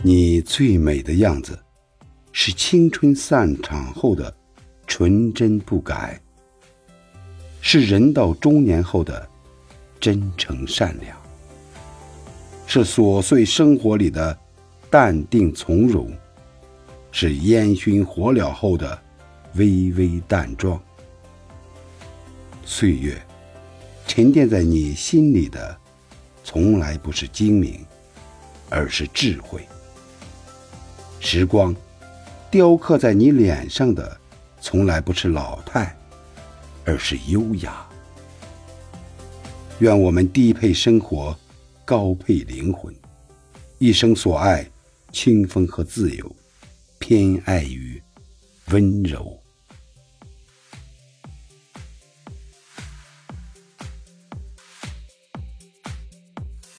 你最美的样子，是青春散场后的纯真不改，是人到中年后的真诚善良，是琐碎生活里的淡定从容，是烟熏火燎后的微微淡妆。岁月沉淀在你心里的，从来不是精明，而是智慧。时光，雕刻在你脸上的，从来不是老态，而是优雅。愿我们低配生活，高配灵魂，一生所爱，清风和自由，偏爱于温柔。